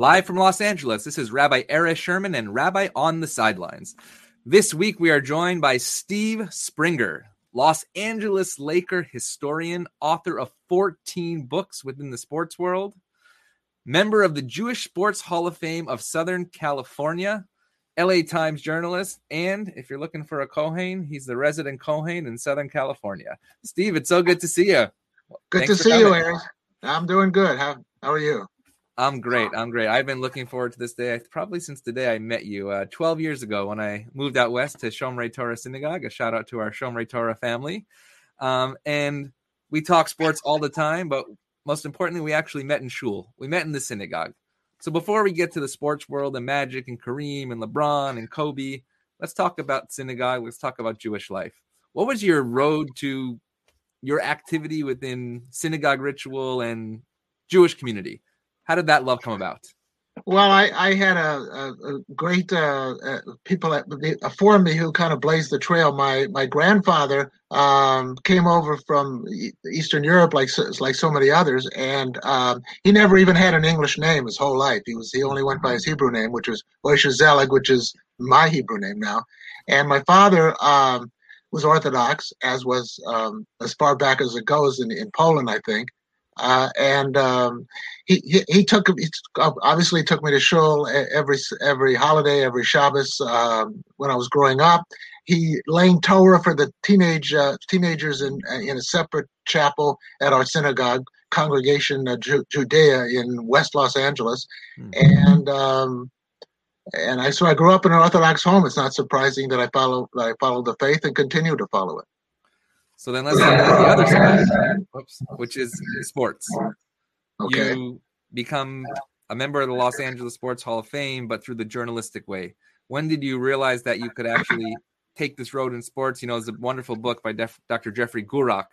Live from Los Angeles, this is Rabbi Erez Sherman and Rabbi on the Sidelines. This week, we are joined by Steve Springer, Los Angeles Laker historian, author of 14 books within the sports world, member of the Jewish Sports Hall of Fame of Southern California, LA Times journalist, and if you're looking for a Kohen, he's the resident Kohen in Southern California. Steve, it's so good to see you. Good Thanks to see coming. you, Aaron. I'm doing good. How how are you? I'm great. I'm great. I've been looking forward to this day probably since the day I met you uh, 12 years ago when I moved out west to Shomrei Torah Synagogue. A shout out to our Shomrei Torah family. Um, and we talk sports all the time, but most importantly, we actually met in shul. We met in the synagogue. So before we get to the sports world and Magic and Kareem and LeBron and Kobe, let's talk about synagogue. Let's talk about Jewish life. What was your road to your activity within synagogue ritual and Jewish community? How did that love come about? Well, I, I had a, a, a great uh, uh, people at, for me who kind of blazed the trail. My my grandfather um, came over from Eastern Europe, like like so many others, and um, he never even had an English name his whole life. He was he only went by his Hebrew name, which was Moshe Zelig, which is my Hebrew name now. And my father um, was Orthodox, as was um, as far back as it goes in, in Poland, I think. Uh, and um, he, he, he took he obviously took me to shul every every holiday, every Shabbos um, when I was growing up. He laying Torah for the teenage uh, teenagers in in a separate chapel at our synagogue congregation, uh, Ju- Judea in West Los Angeles, mm-hmm. and um, and I so I grew up in an Orthodox home. It's not surprising that I follow I followed the faith and continue to follow it. So then let's talk about the other side, Oops, which is sports. Okay. You become a member of the Los Angeles Sports Hall of Fame, but through the journalistic way. When did you realize that you could actually take this road in sports? You know, it's a wonderful book by Def- Dr. Jeffrey Gurock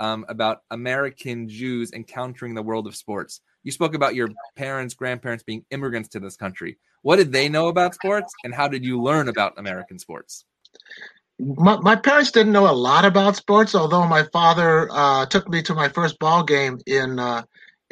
um, about American Jews encountering the world of sports. You spoke about your parents, grandparents being immigrants to this country. What did they know about sports, and how did you learn about American sports? My, my parents didn't know a lot about sports, although my father uh, took me to my first ball game in uh,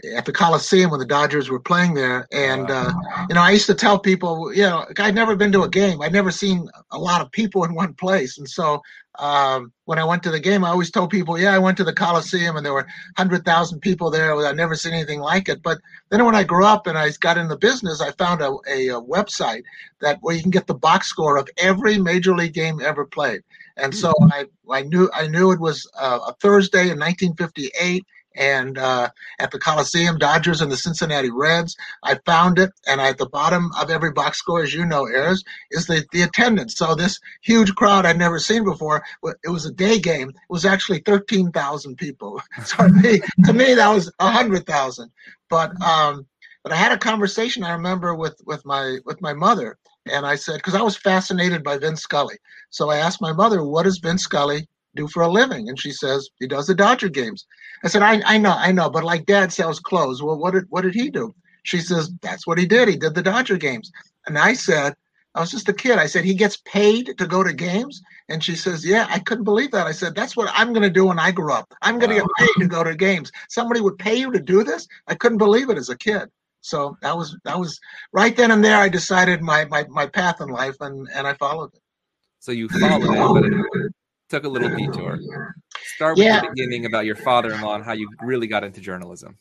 at the Coliseum when the Dodgers were playing there. And, uh, you know, I used to tell people, you know, I'd never been to a game. I'd never seen a lot of people in one place. And so um, when I went to the game, I always told people, yeah, I went to the Coliseum and there were 100,000 people there. I'd never seen anything like it. But then when I grew up and I got in the business, I found a, a, a website that where you can get the box score of every major league game ever played. And so hmm. I, I knew I knew it was uh, a Thursday in 1958 and uh, at the Coliseum, Dodgers and the Cincinnati Reds. I found it, and at the bottom of every box score, as you know, Erez, is the, the attendance. So this huge crowd I'd never seen before. It was a day game. It was actually thirteen thousand people. So to me, to me, that was hundred thousand. But um, but I had a conversation I remember with with my with my mother, and I said because I was fascinated by Vin Scully. So I asked my mother, "What does Vin Scully do for a living? And she says, he does the Dodger games. I said, I, I know, I know, but like dad sells clothes. Well, what did, what did he do? She says, that's what he did. He did the Dodger games. And I said, I was just a kid. I said, he gets paid to go to games. And she says, yeah, I couldn't believe that. I said, that's what I'm going to do when I grow up. I'm going to wow. get paid to go to games. Somebody would pay you to do this. I couldn't believe it as a kid. So that was, that was right then and there. I decided my, my, my path in life and, and I followed it. So you followed it, took a little detour. Start with yeah. the beginning about your father-in-law and how you really got into journalism.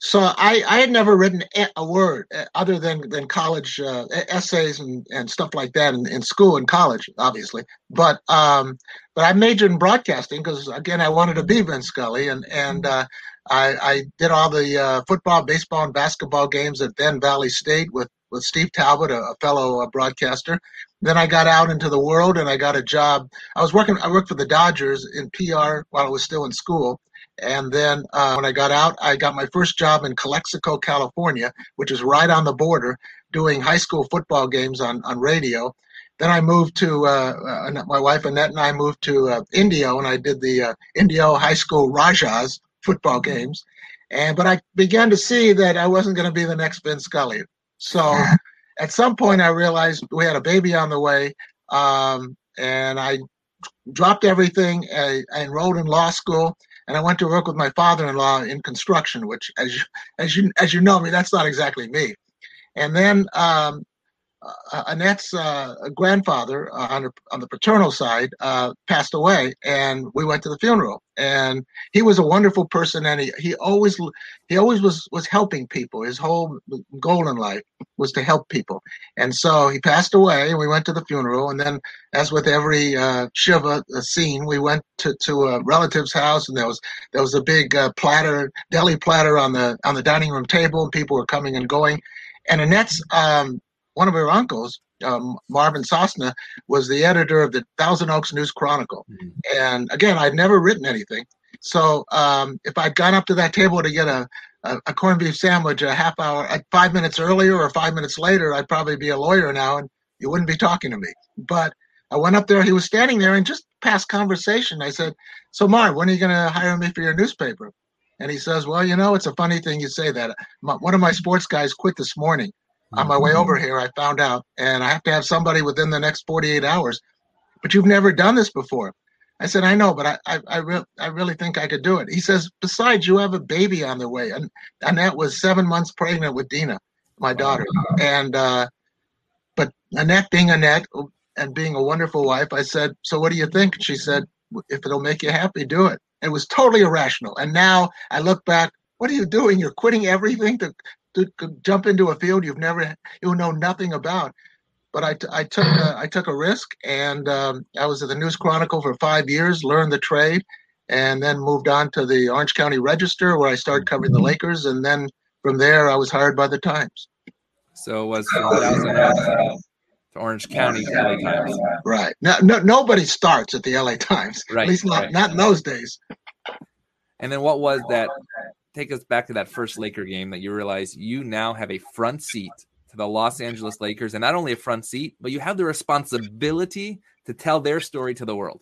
So I, I had never written a word uh, other than than college uh, essays and, and stuff like that in, in school and college, obviously. But um, but I majored in broadcasting because again I wanted to be Vin Scully and and uh, I, I did all the uh, football, baseball, and basketball games at then Valley State with with Steve Talbot, a, a fellow uh, broadcaster. Then I got out into the world and I got a job. I was working. I worked for the Dodgers in PR while I was still in school. And then uh, when I got out, I got my first job in Calexico, California, which is right on the border, doing high school football games on, on radio. Then I moved to uh, uh, my wife Annette and I moved to uh, Indio, and I did the uh, Indio High School Rajahs football games. And but I began to see that I wasn't going to be the next Vin Scully. So at some point, I realized we had a baby on the way, um, and I dropped everything. I, I, enrolled in law school, and I went to work with my father-in-law in construction, which, as you, as you as you know me, that's not exactly me. And then um, Annette's uh, grandfather uh, on, her, on the paternal side uh, passed away, and we went to the funeral. And he was a wonderful person, and he, he always he always was was helping people. His whole goal in life was to help people. And so he passed away, and we went to the funeral. And then, as with every uh, shiva scene, we went to, to a relative's house, and there was there was a big uh, platter, deli platter on the on the dining room table, and people were coming and going. And Annette's um, one of her uncles, um, Marvin Sosna, was the editor of the Thousand Oaks News Chronicle. Mm-hmm. And again, I'd never written anything. So um, if I'd gone up to that table to get a, a, a, corned beef sandwich a half hour, uh, five minutes earlier or five minutes later, I'd probably be a lawyer now and you wouldn't be talking to me. But I went up there, he was standing there and just past conversation, I said, So, Marv, when are you going to hire me for your newspaper? And he says, Well, you know, it's a funny thing you say that. My, one of my sports guys quit this morning on my way mm-hmm. over here, I found out, and I have to have somebody within the next 48 hours. But you've never done this before. I said, I know, but I I, I, re- I really think I could do it. He says, besides, you have a baby on the way. And Annette was seven months pregnant with Dina, my daughter. And, uh, but Annette being Annette and being a wonderful wife, I said, so what do you think? She said, if it'll make you happy, do it. It was totally irrational. And now I look back, what are you doing? You're quitting everything to to, jump into a field you've never you know nothing about. But I, t- I took a, I took a risk, and um, I was at the News Chronicle for five years, learned the trade, and then moved on to the Orange County Register, where I started covering the Lakers, and then from there I was hired by the Times. So it was 2000 Orange County LA Times. Right. No, no, nobody starts at the LA Times. Right. At least not, right. not in those days. And then what was that take us back to that first Laker game that you realize you now have a front seat to the Los Angeles Lakers, and not only a front seat, but you have the responsibility to tell their story to the world.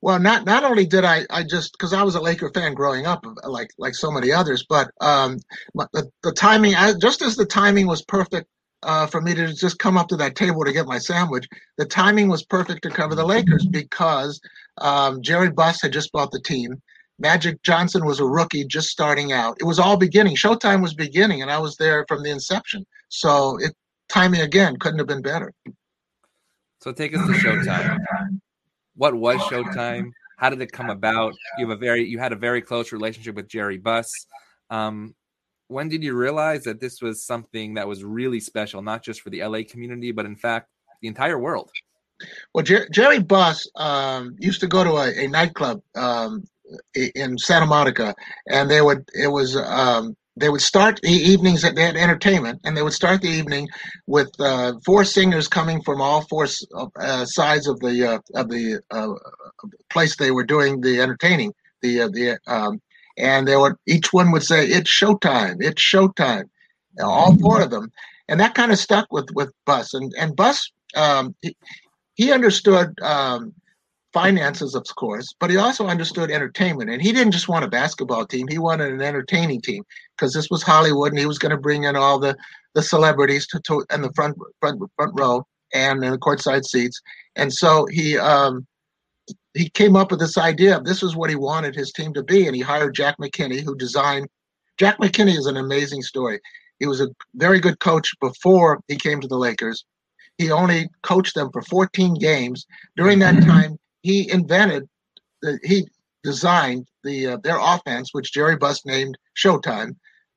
Well, not not only did I I just because I was a Laker fan growing up, like like so many others, but um, the, the timing, I, just as the timing was perfect uh, for me to just come up to that table to get my sandwich. The timing was perfect to cover the Lakers because um, Jerry Buss had just bought the team. Magic Johnson was a rookie just starting out. It was all beginning. Showtime was beginning, and I was there from the inception. So it timing again couldn't have been better. So take us to Showtime. What was Showtime? How did it come about? You have a very you had a very close relationship with Jerry Buss. Um, when did you realize that this was something that was really special, not just for the LA community, but in fact the entire world? Well, Jer- Jerry Buss um, used to go to a, a nightclub um, in Santa Monica, and they would it was um, they would start the evenings at they had entertainment, and they would start the evening with uh, four singers coming from all four uh, sides of the uh, of the uh, place they were doing the entertaining. The uh, the um, and they would each one would say it's showtime, it's showtime, all four of them, and that kind of stuck with with Buss and and Buss um, he, he understood. Um, finances, of course, but he also understood entertainment. And he didn't just want a basketball team; he wanted an entertaining team because this was Hollywood, and he was going to bring in all the the celebrities to, to and the front front front row and in the courtside seats. And so he um, he came up with this idea. This was what he wanted his team to be, and he hired Jack McKinney, who designed. Jack McKinney is an amazing story. He was a very good coach before he came to the Lakers. He only coached them for 14 games. During that time, he invented, the, he designed the uh, their offense, which Jerry Buss named Showtime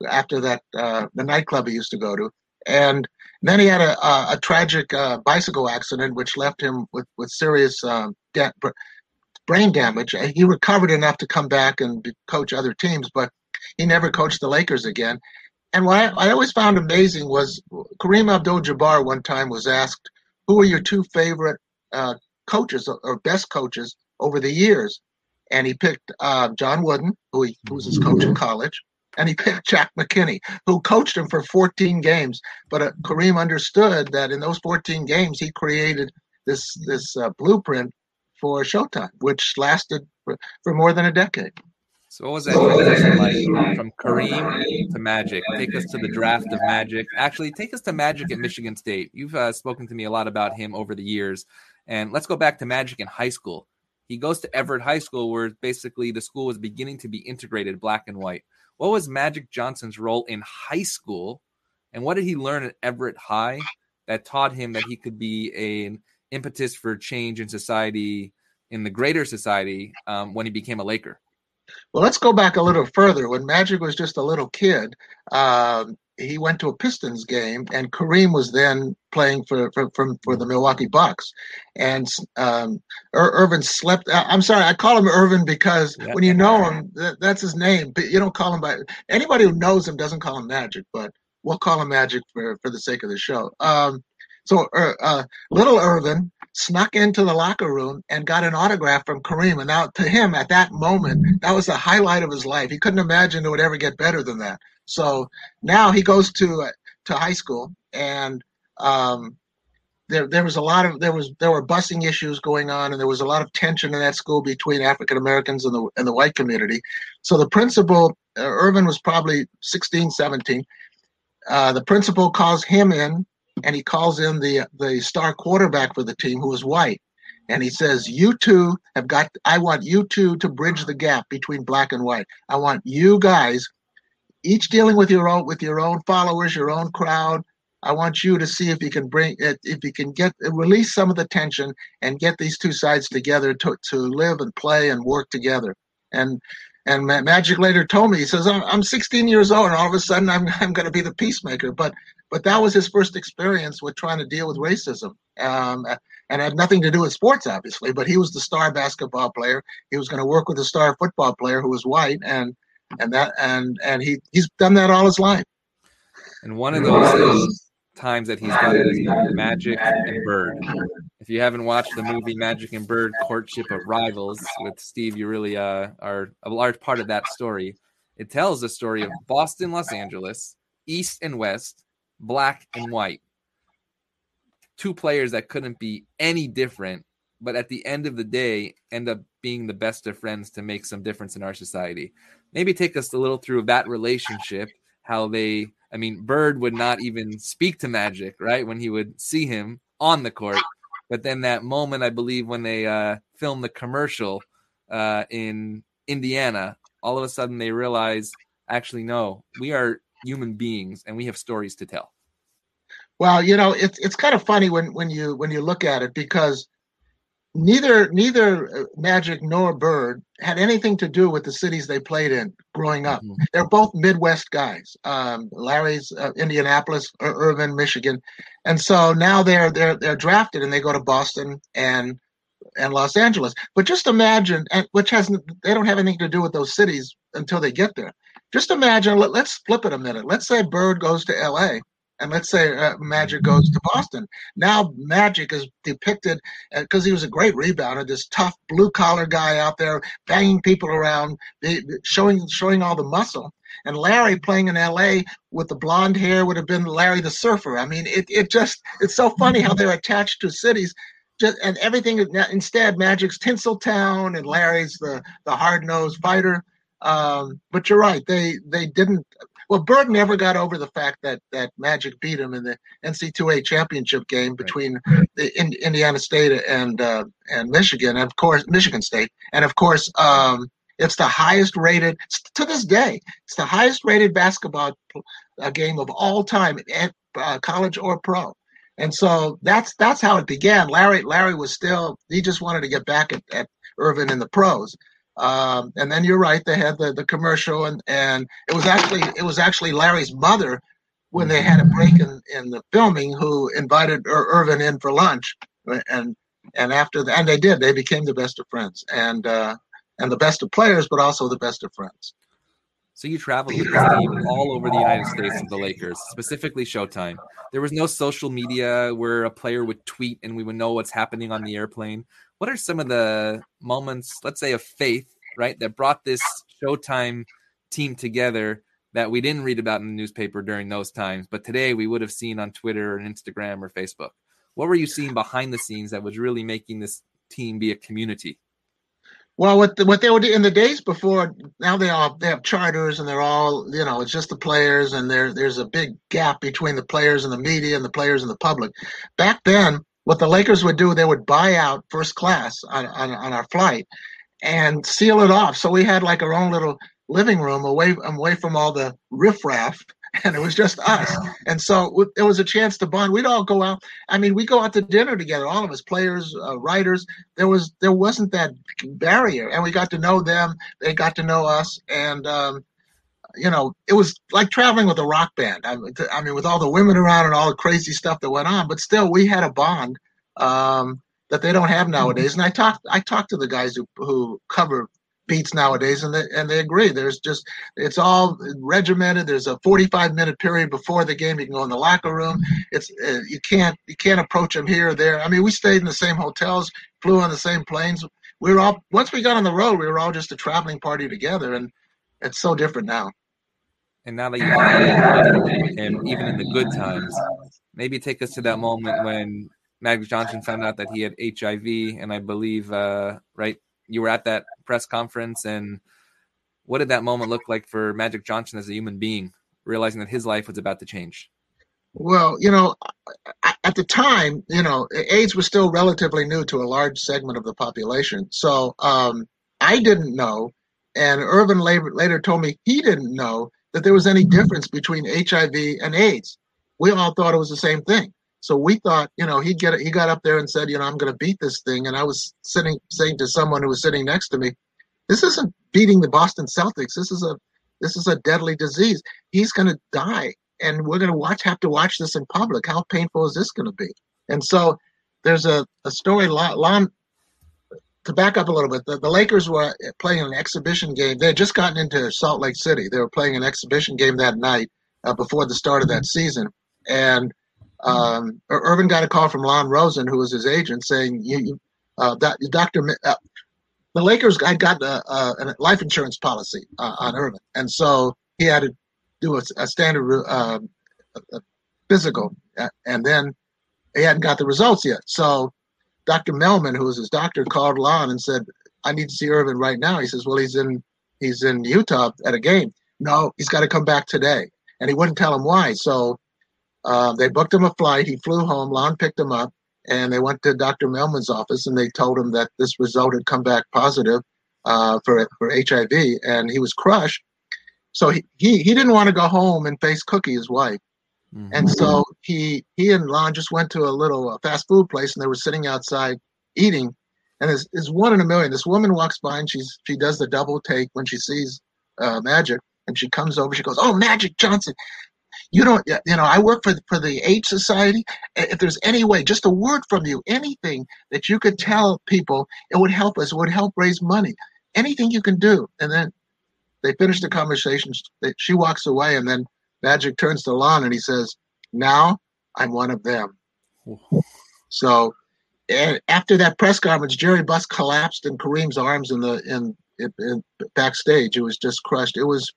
after that uh, the nightclub he used to go to, and then he had a, a, a tragic uh, bicycle accident which left him with with serious de- brain damage. He recovered enough to come back and coach other teams, but he never coached the Lakers again. And what I, I always found amazing was Kareem Abdul-Jabbar one time was asked, "Who are your two favorite uh, coaches or best coaches over the years. And he picked uh, John Wooden, who, he, who was his coach in college, and he picked Jack McKinney, who coached him for 14 games. But uh, Kareem understood that in those 14 games, he created this this uh, blueprint for Showtime, which lasted for, for more than a decade. So what was that transition like from Kareem to Magic? Take us to the draft of Magic. Actually, take us to Magic at Michigan State. You've uh, spoken to me a lot about him over the years. And let's go back to Magic in high school. He goes to Everett High School, where basically the school was beginning to be integrated black and white. What was Magic Johnson's role in high school And what did he learn at Everett High that taught him that he could be an impetus for change in society, in the greater society, um, when he became a Laker? Well, let's go back a little further. When Magic was just a little kid, um, he went to a Pistons game, and Kareem was then playing for for for, for the Milwaukee Bucks, and um, Ir- Irvin slept. I'm sorry, I call him Irvin because yeah. when you know him, that, that's his name. But you don't call him by anybody who knows him doesn't call him Magic, but we'll call him Magic for for the sake of the show. Um, so uh, uh, little Irvin snuck into the locker room and got an autograph from Kareem. And now to him at that moment, that was the highlight of his life. He couldn't imagine it would ever get better than that. So now he goes to to high school and um, there there was a lot of there was there were busing issues going on and there was a lot of tension in that school between African Americans and the and the white community. So the principal uh, Irvin was probably 16, 17. Uh, the principal calls him in and he calls in the the star quarterback for the team who is white and he says you two have got i want you two to bridge the gap between black and white i want you guys each dealing with your own with your own followers your own crowd i want you to see if you can bring if you can get release some of the tension and get these two sides together to, to live and play and work together and and Magic later told me, he says, I'm I'm 16 years old, and all of a sudden I'm, I'm going to be the peacemaker. But but that was his first experience with trying to deal with racism. Um, and had nothing to do with sports, obviously, but he was the star basketball player. He was going to work with the star football player who was white, and and that and and he he's done that all his life. And one of those times that he's done Magic and Bird. If you haven't watched the movie Magic and Bird: Courtship of Rivals with Steve, you really uh, are a large part of that story. It tells the story of Boston, Los Angeles, East and West, black and white. Two players that couldn't be any different, but at the end of the day, end up being the best of friends to make some difference in our society. Maybe take us a little through that relationship, how they, I mean, Bird would not even speak to Magic, right? When he would see him on the court. But then that moment, I believe, when they uh, filmed the commercial uh, in Indiana, all of a sudden they realize, actually, no, we are human beings and we have stories to tell. Well, you know, it's it's kind of funny when when you when you look at it because neither neither uh, Magic nor Bird had anything to do with the cities they played in growing up. Mm-hmm. They're both Midwest guys. Um, Larry's uh, Indianapolis, Irvin, Michigan, and so now they're they're they're drafted and they go to Boston and and Los Angeles. But just imagine, and which has they don't have anything to do with those cities until they get there. Just imagine. Let, us flip it a minute. Let's say Bird goes to L.A. and let's say uh, Magic goes to Boston. Now Magic is depicted because uh, he was a great rebounder, this tough blue collar guy out there banging people around, showing showing all the muscle. And Larry playing in L.A. with the blonde hair would have been Larry the Surfer. I mean, it, it just it's so funny how they're attached to cities just and everything instead magic's tinseltown and larry's the the hard-nosed fighter um, but you're right. They they didn't. Well, Bird never got over the fact that that Magic beat him in the NC2A championship game between right. the in, Indiana State and uh, and Michigan, and of course Michigan State, and of course um, it's the highest rated to this day. It's the highest rated basketball uh, game of all time, at uh, college or pro. And so that's that's how it began. Larry Larry was still he just wanted to get back at, at Irvin in the pros. Um, and then you're right, they had the, the commercial, and, and it was actually it was actually Larry's mother when they had a break in, in the filming who invited Ir- Irvin in for lunch, and and after that, and they did, they became the best of friends, and uh, and the best of players, but also the best of friends. So you traveled with the team all over the United States with the Lakers, specifically Showtime. There was no social media where a player would tweet and we would know what's happening on the airplane what are some of the moments, let's say, of faith, right, that brought this Showtime team together that we didn't read about in the newspaper during those times, but today we would have seen on Twitter and Instagram or Facebook? What were you seeing behind the scenes that was really making this team be a community? Well, what the, what they do in the days before, now they all they have charters and they're all you know it's just the players and there there's a big gap between the players and the media and the players and the public. Back then, what the Lakers would do, they would buy out first class on, on, on our flight and seal it off. So we had like our own little living room away away from all the riffraff and it was just us. And so it was a chance to bond. We'd all go out. I mean, we go out to dinner together, all of us, players, uh, writers. There was there wasn't that barrier, and we got to know them. They got to know us, and um, you know, it was like traveling with a rock band. I, I, mean, with all the women around and all the crazy stuff that went on, but still, we had a bond um, that they don't have nowadays. And I talked, I talked to the guys who who cover beats nowadays, and they, and they agree. There's just it's all regimented. There's a 45 minute period before the game. You can go in the locker room. It's uh, you can't you can't approach them here or there. I mean, we stayed in the same hotels, flew on the same planes. We were all once we got on the road, we were all just a traveling party together, and it's so different now. And now that you have him, even in the good times, maybe take us to that moment when Magic Johnson found out that he had HIV, and I believe, uh, right, you were at that press conference, and what did that moment look like for Magic Johnson as a human being, realizing that his life was about to change? Well, you know, at the time, you know, AIDS was still relatively new to a large segment of the population. So um, I didn't know, and later, later told me he didn't know that there was any difference between HIV and AIDS. We all thought it was the same thing. So we thought, you know, he'd get he got up there and said, you know, I'm going to beat this thing. And I was sitting saying to someone who was sitting next to me, this isn't beating the Boston Celtics. This is a this is a deadly disease. He's going to die, and we're going to watch have to watch this in public. How painful is this going to be? And so there's a, a story. Lon, to back up a little bit, the, the Lakers were playing an exhibition game. They had just gotten into Salt Lake City. They were playing an exhibition game that night uh, before the start of that season. And um, Earvin got a call from Lon Rosen, who was his agent, saying, you, you uh, that, Dr. Uh, the Lakers had got a, a, life insurance policy uh, on Earvin. And so he had to do a, a standard uh, physical. And then he hadn't got the results yet. So Dr. Mellman, who was his doctor, called Lon and said, "I need to see Earvin right now." He says, "Well, he's in he's in Utah at a game. No, he's got to come back today." And he wouldn't tell him why. So uh, they booked him a flight. He flew home. Lon picked him up, and they went to Dr. Mellman's office, and they told him that this result had come back positive uh, for for HIV, and he was crushed. So he, he he didn't want to go home and face Cookie, his wife. Mm-hmm. And so he he and Lon just went to a little uh, fast food place, and they were sitting outside eating. And it's, it's one in a million. This woman walks by, and she's she does the double take when she sees uh, Magic, and she comes over. She goes, "Oh, Magic Johnson, you don't you know I work for for the AIDS Society. If there's any way, just a word from you, anything that you could tell people, it would help us. It would help raise money. Anything you can do." And then they finish the conversation. She walks away, and then Magic turns to Lon and he says, Now I'm one of them. so after that press conference, Jerry Buss collapsed in Kareem's arms in the in, in, in, backstage. It was just crushed. It was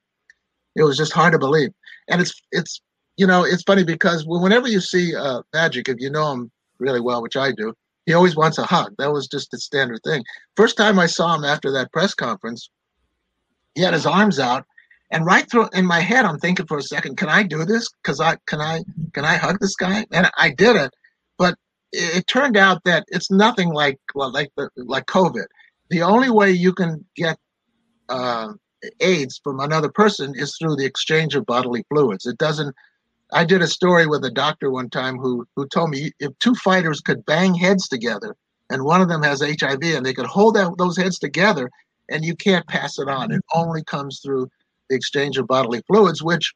it was just hard to believe. And it's it's you know it's funny because whenever you see uh, Magic, if you know him really well, which I do, he always wants a hug. That was just the standard thing. First time I saw him after that press conference, he had his arms out and right through in my head, I'm thinking for a second, can I do this? Cause I, can I, can I hug this guy? And I did it, but it, it turned out that it's nothing like, like, like COVID. The only way you can get, uh, AIDS from another person is through the exchange of bodily fluids. It doesn't, I did a story with a doctor one time who, who told me if two fighters could bang heads together and one of them has HIV and they could hold that, those heads together and you can't pass it on. It only comes through the exchange of bodily fluids, which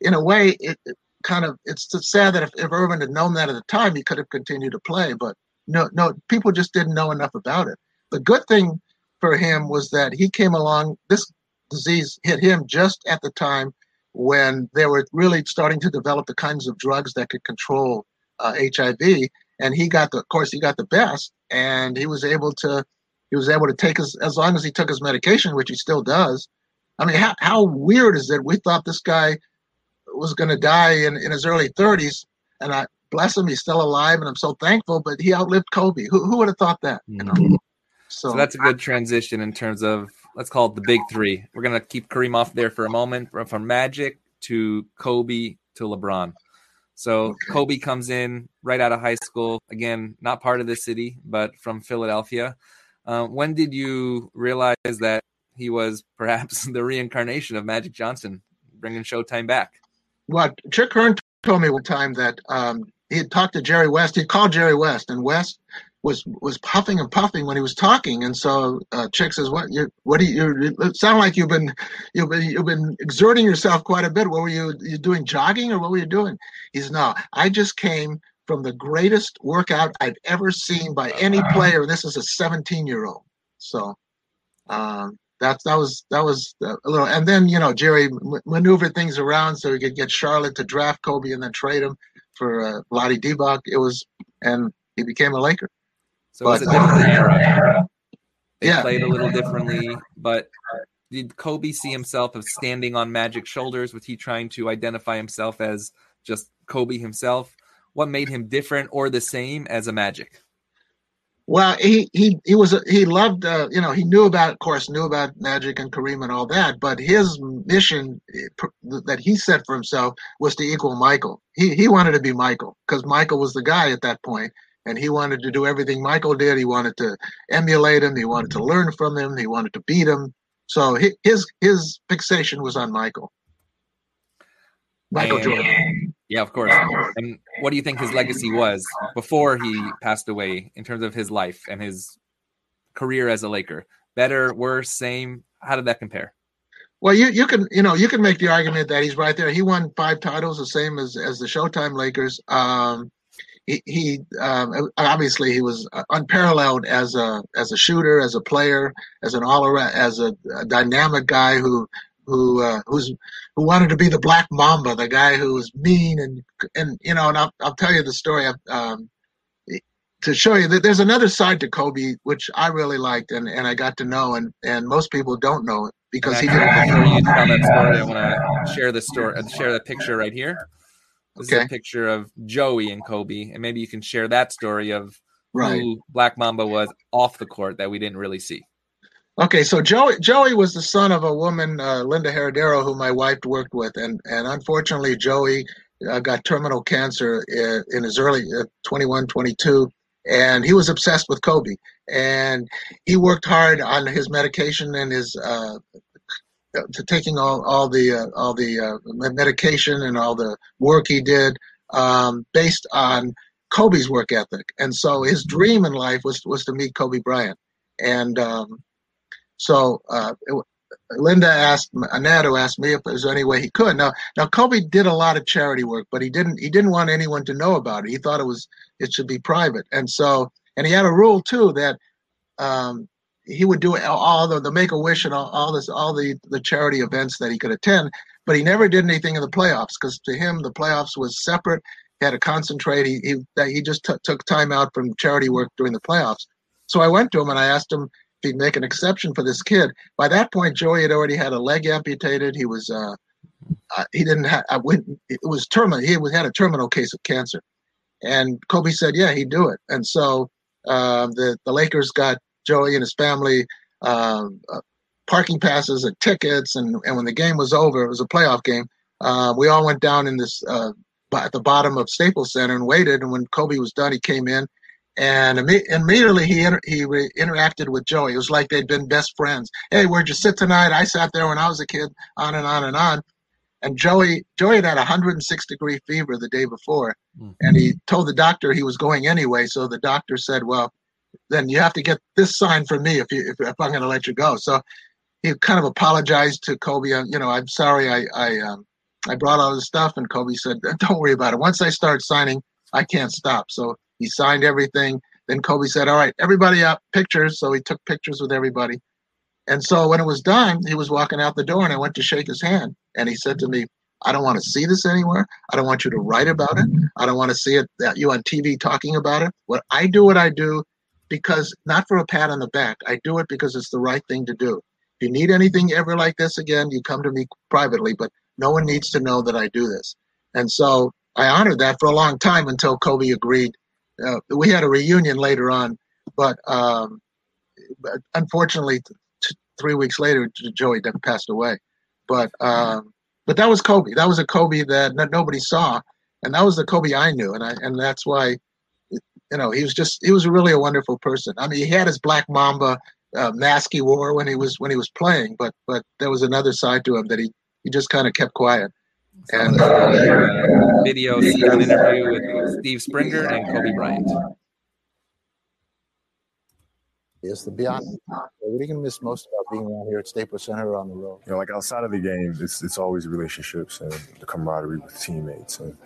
in a way it, it kind of it's sad that if, if Earvin had known that at the time, he could have continued to play. But no, no, people just didn't know enough about it. The good thing for him was that he came along. This disease hit him just at the time when they were really starting to develop the kinds of drugs that could control uh, HIV. And he got the, of course, he got the best, and he was able to, he was able to take his, as long as he took his medication, which he still does, I mean, how, how weird is it? We thought this guy was going to die in, in his early 30s, and I bless him, he's still alive, and I'm so thankful. But he outlived Kobe. Who, who would have thought that? You know? Mm-hmm. so, so, that's a good transition in terms of let's call it the big three. We're going to keep Kareem off there for a moment, from Magic to Kobe to LeBron. So. Kobe comes in right out of high school. Again, not part of the city, but from Philadelphia. Uh, when did you realize that he was perhaps the reincarnation of Magic Johnson, bringing Showtime back. what Chick Hearn told me one time that um, he had talked to Jerry West. He called Jerry West, and West was was puffing and puffing when he was talking. And so uh, Chick says, "What you what do you, you sound like you've been you've been you've been exerting yourself quite a bit. What were you you doing jogging or what were you doing?" He He's no, I just came from the greatest workout I've ever seen by any player. This is a 17 year old. So um, that that was that was a little. And then you know Jerry maneuvered things around so he could get Charlotte to draft Kobe and then trade him for uh, Vlade Divac. It was and he became a Laker. So but, it was a different era. They yeah. played a little differently, but did Kobe see himself as standing on Magic's shoulders? Was he trying to identify himself as just Kobe himself? What made him different or the same as a Magic? Well, he he he was he loved uh, you know he knew about of course knew about Magic and Kareem and all that, but his mission eh, that he set for himself was to equal Michael. He he wanted to be Michael because Michael was the guy at that point, and he wanted to do everything Michael did. He wanted to emulate him. He wanted to learn from him. He wanted to beat him. So his his fixation was on Michael. Michael and, Jordan. Yeah, of course. And what do you think his legacy was before he passed away in terms of his life and his career as a Laker? Better, worse, same? How did that compare? Well, you you can you know you can make the argument that he's right there. He won five titles, the same as as the Showtime Lakers. Um, he, he um, obviously he was unparalleled as a as a shooter, as a player, as an all around, as a, a, dynamic guy who who uh, who's who wanted to be the Black Mamba, the guy who was mean and and you know, and I'll I'll tell you the story of, um, to show you that there's another side to Kobe which I really liked and, and I got to know and and most people don't know it because he did. Before you tell that story, I want to share the story, share the picture right here. This okay. is a picture of Joey and Kobe, and maybe you can share that story of right. who Black Mamba was off the court that we didn't really see. Okay, so Joey Joey was the son of a woman, uh, Linda Heredero, who my wife worked with, and and unfortunately Joey uh, got terminal cancer in, in his early uh, 21, 22, and he was obsessed with Kobe, and he worked hard on his medication and his uh, to taking all all the uh, all the uh, medication and all the work he did um, based on Kobe's work ethic. And so his dream in life was was to meet Kobe Bryant. And um, so uh, it, Linda asked Annette asked me if there's any way he could. Now now Kobe did a lot of charity work, but he didn't he didn't want anyone to know about it. He thought it was it should be private. And so and he had a rule too that um, he would do all the, the Make a Wish and all, all this all the the charity events that he could attend, but he never did anything in the playoffs because to him the playoffs was separate. He had to concentrate. He he he just t- took time out from charity work during the playoffs. So I went to him and I asked him he'd make an exception for this kid. By that point, Joey had already had a leg amputated. He was uh, uh he didn't have I went it was terminal. He had a terminal case of cancer, and Kobe said, yeah, he'd do it. And so uh, the the Lakers got Joey and his family um, uh, parking passes and tickets. And, and when the game was over, it was a playoff game. Uh, we all went down in this uh, at the bottom of Staples Center and waited. And when Kobe was done, he came in, and imme- immediately he inter- he re- interacted with Joey. It was like they'd been best friends. Hey, where'd you sit tonight? I sat there when I was a kid. On and on and on. And Joey Joey had had 106 degree fever the day before, mm-hmm. and he told the doctor he was going anyway. So the doctor said, "Well, then you have to get this sign from me if you if, if I'm going to let you go. So he kind of apologized to Kobe. Uh, you know, I'm sorry I I um, I brought all this stuff, and Kobe said, "Don't worry about it. Once I start signing, I can't stop." So he signed everything. Then Kobe said, "All right, everybody up, pictures." So he took pictures with everybody. And so when it was done, he was walking out the door, and I went to shake his hand, and he said to me, I don't want to see this anywhere. I don't want you to write about it. I don't want to see it that you on TV talking about it. What I do, what I do because not for a pat on the back. I do it because it's the right thing to do. If you need anything ever like this again, you come to me privately, but no one needs to know that I do this. And so I honored that for a long time until Kobe agreed. Uh, we had a reunion later on, but, um, but unfortunately, t- three weeks later, Joey passed away. But um, but that was Kobe. That was a Kobe that nobody saw, and that was the Kobe I knew, and I and that's why you know, he was just he was really a wonderful person. I mean, he had his Black Mamba uh, mask he wore when he was when he was playing, but but there was another side to him that he he just kind of kept quiet. And uh, video an interview with Steve Springer and Kobe Bryant. Yes, to be honest, what are you gonna miss most about being around here at Staples Center or on the road? You know, like outside of the game, it's it's always relationships and the camaraderie with teammates, and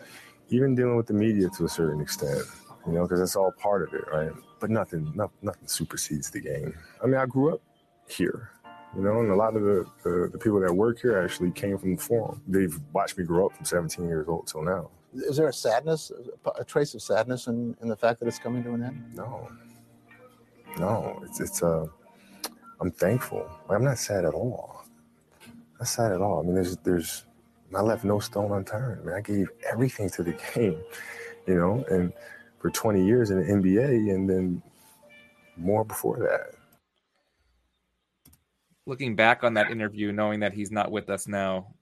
even dealing with the media to a certain extent. You know, because that's all part of it, right? But nothing, not, nothing supersedes the game. I mean, I grew up here, you know, and a lot of the, the, the people that work here actually came from the forum. They've watched me grow up from 17 years old till now. Is there a sadness, a trace of sadness in, in the fact that it's coming to an end? No, no, it's it's uh, I'm thankful. I'm not sad at all. Not sad at all. I mean, there's there's I left no stone unturned. I mean, I gave everything to the game, you know, and for 20 years in the NBA, and then more before that. Looking back on that interview, knowing that he's not with us now,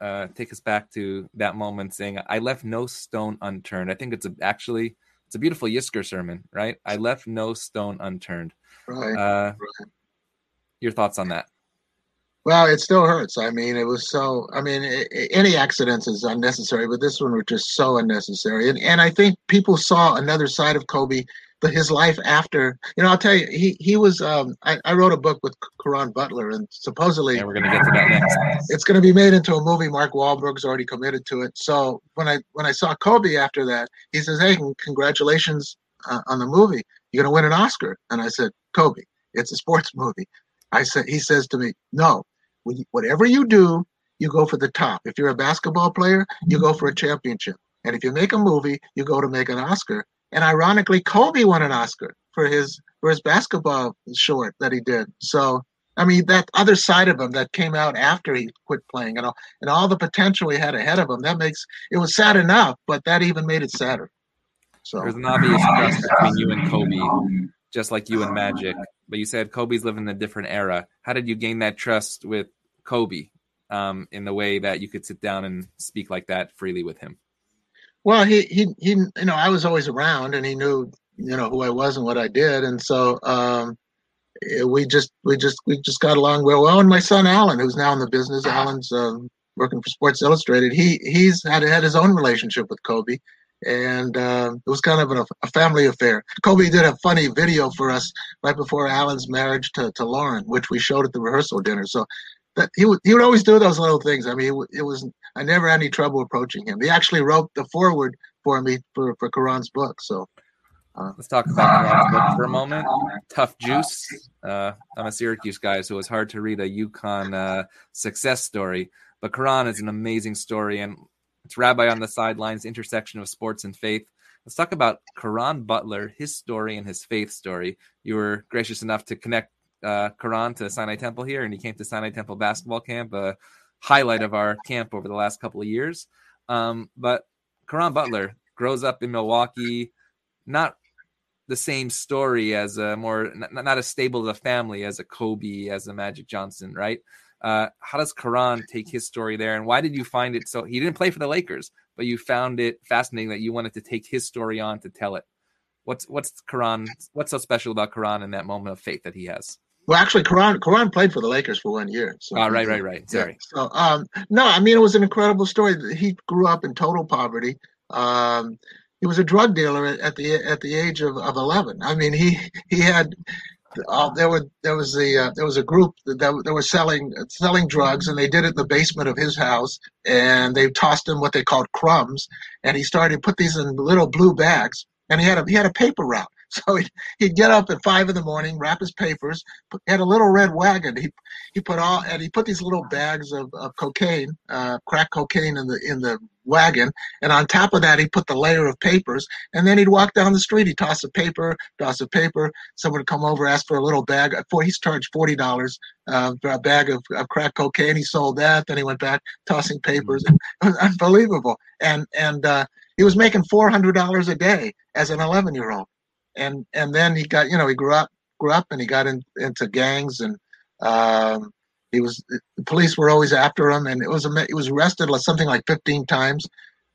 uh, take us back to that moment saying, I left no stone unturned. I think it's a, actually it's a beautiful Yizkor sermon, right? I left no stone unturned. Right. Uh, right. Your thoughts on that? Well, it still hurts. I mean, it was so. I mean, it, any accidents is unnecessary, but this one was just so unnecessary. And and I think people saw another side of Kobe but his life after you know i'll tell you he he was um i, I wrote a book with Caron butler and supposedly yeah, we're gonna get to that next. it's gonna be made into a movie. Mark Wahlberg's already committed to it. So when i when i saw kobe after that he says hey congratulations uh, on the movie. You're gonna win an oscar. And i said kobe it's a sports movie. I said he says to me no whatever you do you go for the top. If you're a basketball player you go for a championship. And if you make a movie you go to make an oscar and ironically, Kobe won an Oscar for his for his basketball short that he did. So I mean, that other side of him that came out after he quit playing and all, and all the potential he had ahead of him, that makes it was sad enough, but that even made it sadder. So there's an obvious trust between you and Kobe, just like you and Magic. But you said Kobe's living in a different era. How did you gain that trust with Kobe um, in the way that you could sit down and speak like that freely with him? Well, he, he, he, you know, I was always around and he knew, you know, who I was and what I did. And so, um, eh, we just, we just, we just got along real well. And my son, Alan, who's now in the business, Alan's, um, working for Sports Illustrated. He, he's had, had his own relationship with Kobe and uh, it was kind of a, a, family affair. Kobe did a funny video for us right before Alan's marriage to, to Lauren, which we showed at the rehearsal dinner. So that he would he would always do those little things. I mean, it, it was I never had any trouble approaching him. He actually wrote the foreword for me for for Caron's book. So uh, let's talk about Caron's book for a moment. Tuff Juice. Uh, I'm a Syracuse guy, so it's hard to read a UConn uh, success story. But Caron is an amazing story, and it's Rabbi on the sidelines, intersection of sports and faith. Let's talk about Caron Butler, his story and his faith story. You were gracious enough to connect uh, Caron to Sinai Temple here, and he came to Sinai Temple basketball camp, a highlight of our camp over the last couple of years. Um, but Caron Butler grows up in Milwaukee, not the same story as a more not, not as stable of a family as a Kobe, as a Magic Johnson, right? Uh, how does Caron take his story there, and why did you find it so? He didn't play for the Lakers, but you found it fascinating that you wanted to take his story on to tell it. What's what's Caron? What's so special about Caron in that moment of faith that he has? Well, actually, Caron Caron played for the Lakers for one year. So, oh, right, right, right. Sorry. Yeah. So, um, no, I mean, it was an incredible story. He grew up in total poverty. Um, he was a drug dealer at the at the age of, of eleven. I mean, he he had uh, there were there was the uh, there was a group that, that were selling selling drugs, and they did it in the basement of his house, and they tossed him what they called crumbs, and he started to put these in little blue bags, and he had a he had a paper route. So he'd, he'd get up at five in the morning, wrap his papers, put, had a little red wagon. He he put all and he put these little bags of, of cocaine, uh, crack cocaine in the in the wagon, and on top of that he put the layer of papers. And then he'd walk down the street. He'd toss a paper, toss a paper. Someone would come over, ask for a little bag. For he's charged forty dollars uh, for a bag of, of crack cocaine. He sold that. Then he went back tossing papers. It was unbelievable. And and uh, he was making four hundred dollars a day as an eleven year old and and then he got you know he grew up grew up and he got in, into gangs and um, he was the police were always after him and it was a, he was arrested like something like 15 times.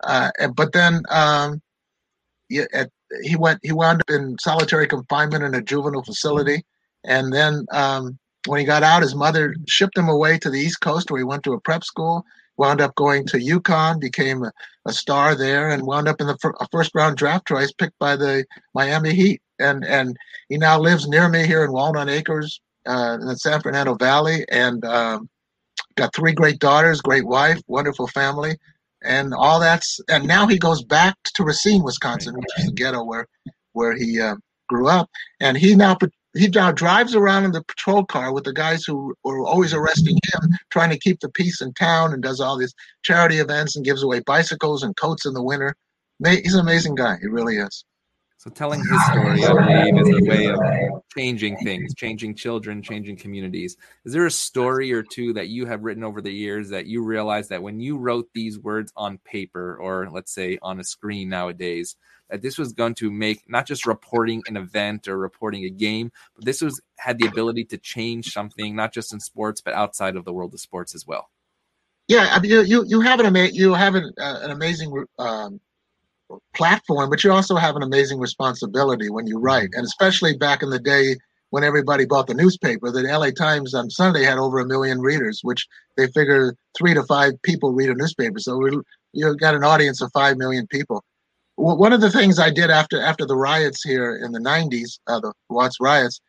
Uh, but then um, he, at, he went he wound up in solitary confinement in a juvenile facility. And then um, when he got out his mother shipped him away to the east coast where he went to a prep school wound up going to UConn, became a, a star there, and wound up in the fir- first round draft choice picked by the Miami Heat. And and he now lives near me here in Walnut Acres uh, in the San Fernando Valley, and um, got three great daughters, great wife, wonderful family, and all that's. And now he goes back to Racine, Wisconsin, which is the ghetto where where he uh, grew up, and he now he now drives around in the patrol car with the guys who were always arresting him, trying to keep the peace in town, and does all these charity events and gives away bicycles and coats in the winter. He's an amazing guy. He really is. So telling his story, I believe, is a way of changing things, changing children, changing communities. Is there a story or two that you have written over the years that you realize that when you wrote these words on paper or let's say on a screen nowadays, that this was going to make not just reporting an event or reporting a game, but this was had the ability to change something, not just in sports, but outside of the world of sports as well? Yeah, I mean, you you, you have an ama- you have an, uh, an amazing um, platform, but you also have an amazing responsibility when you write, and especially back in the day when everybody bought the newspaper. The LA Times on Sunday had over a million readers, which they figure three to five people read a newspaper. So we you got an audience of five million people. One of the things I did after after the riots here in the '90s, uh, the Watts riots,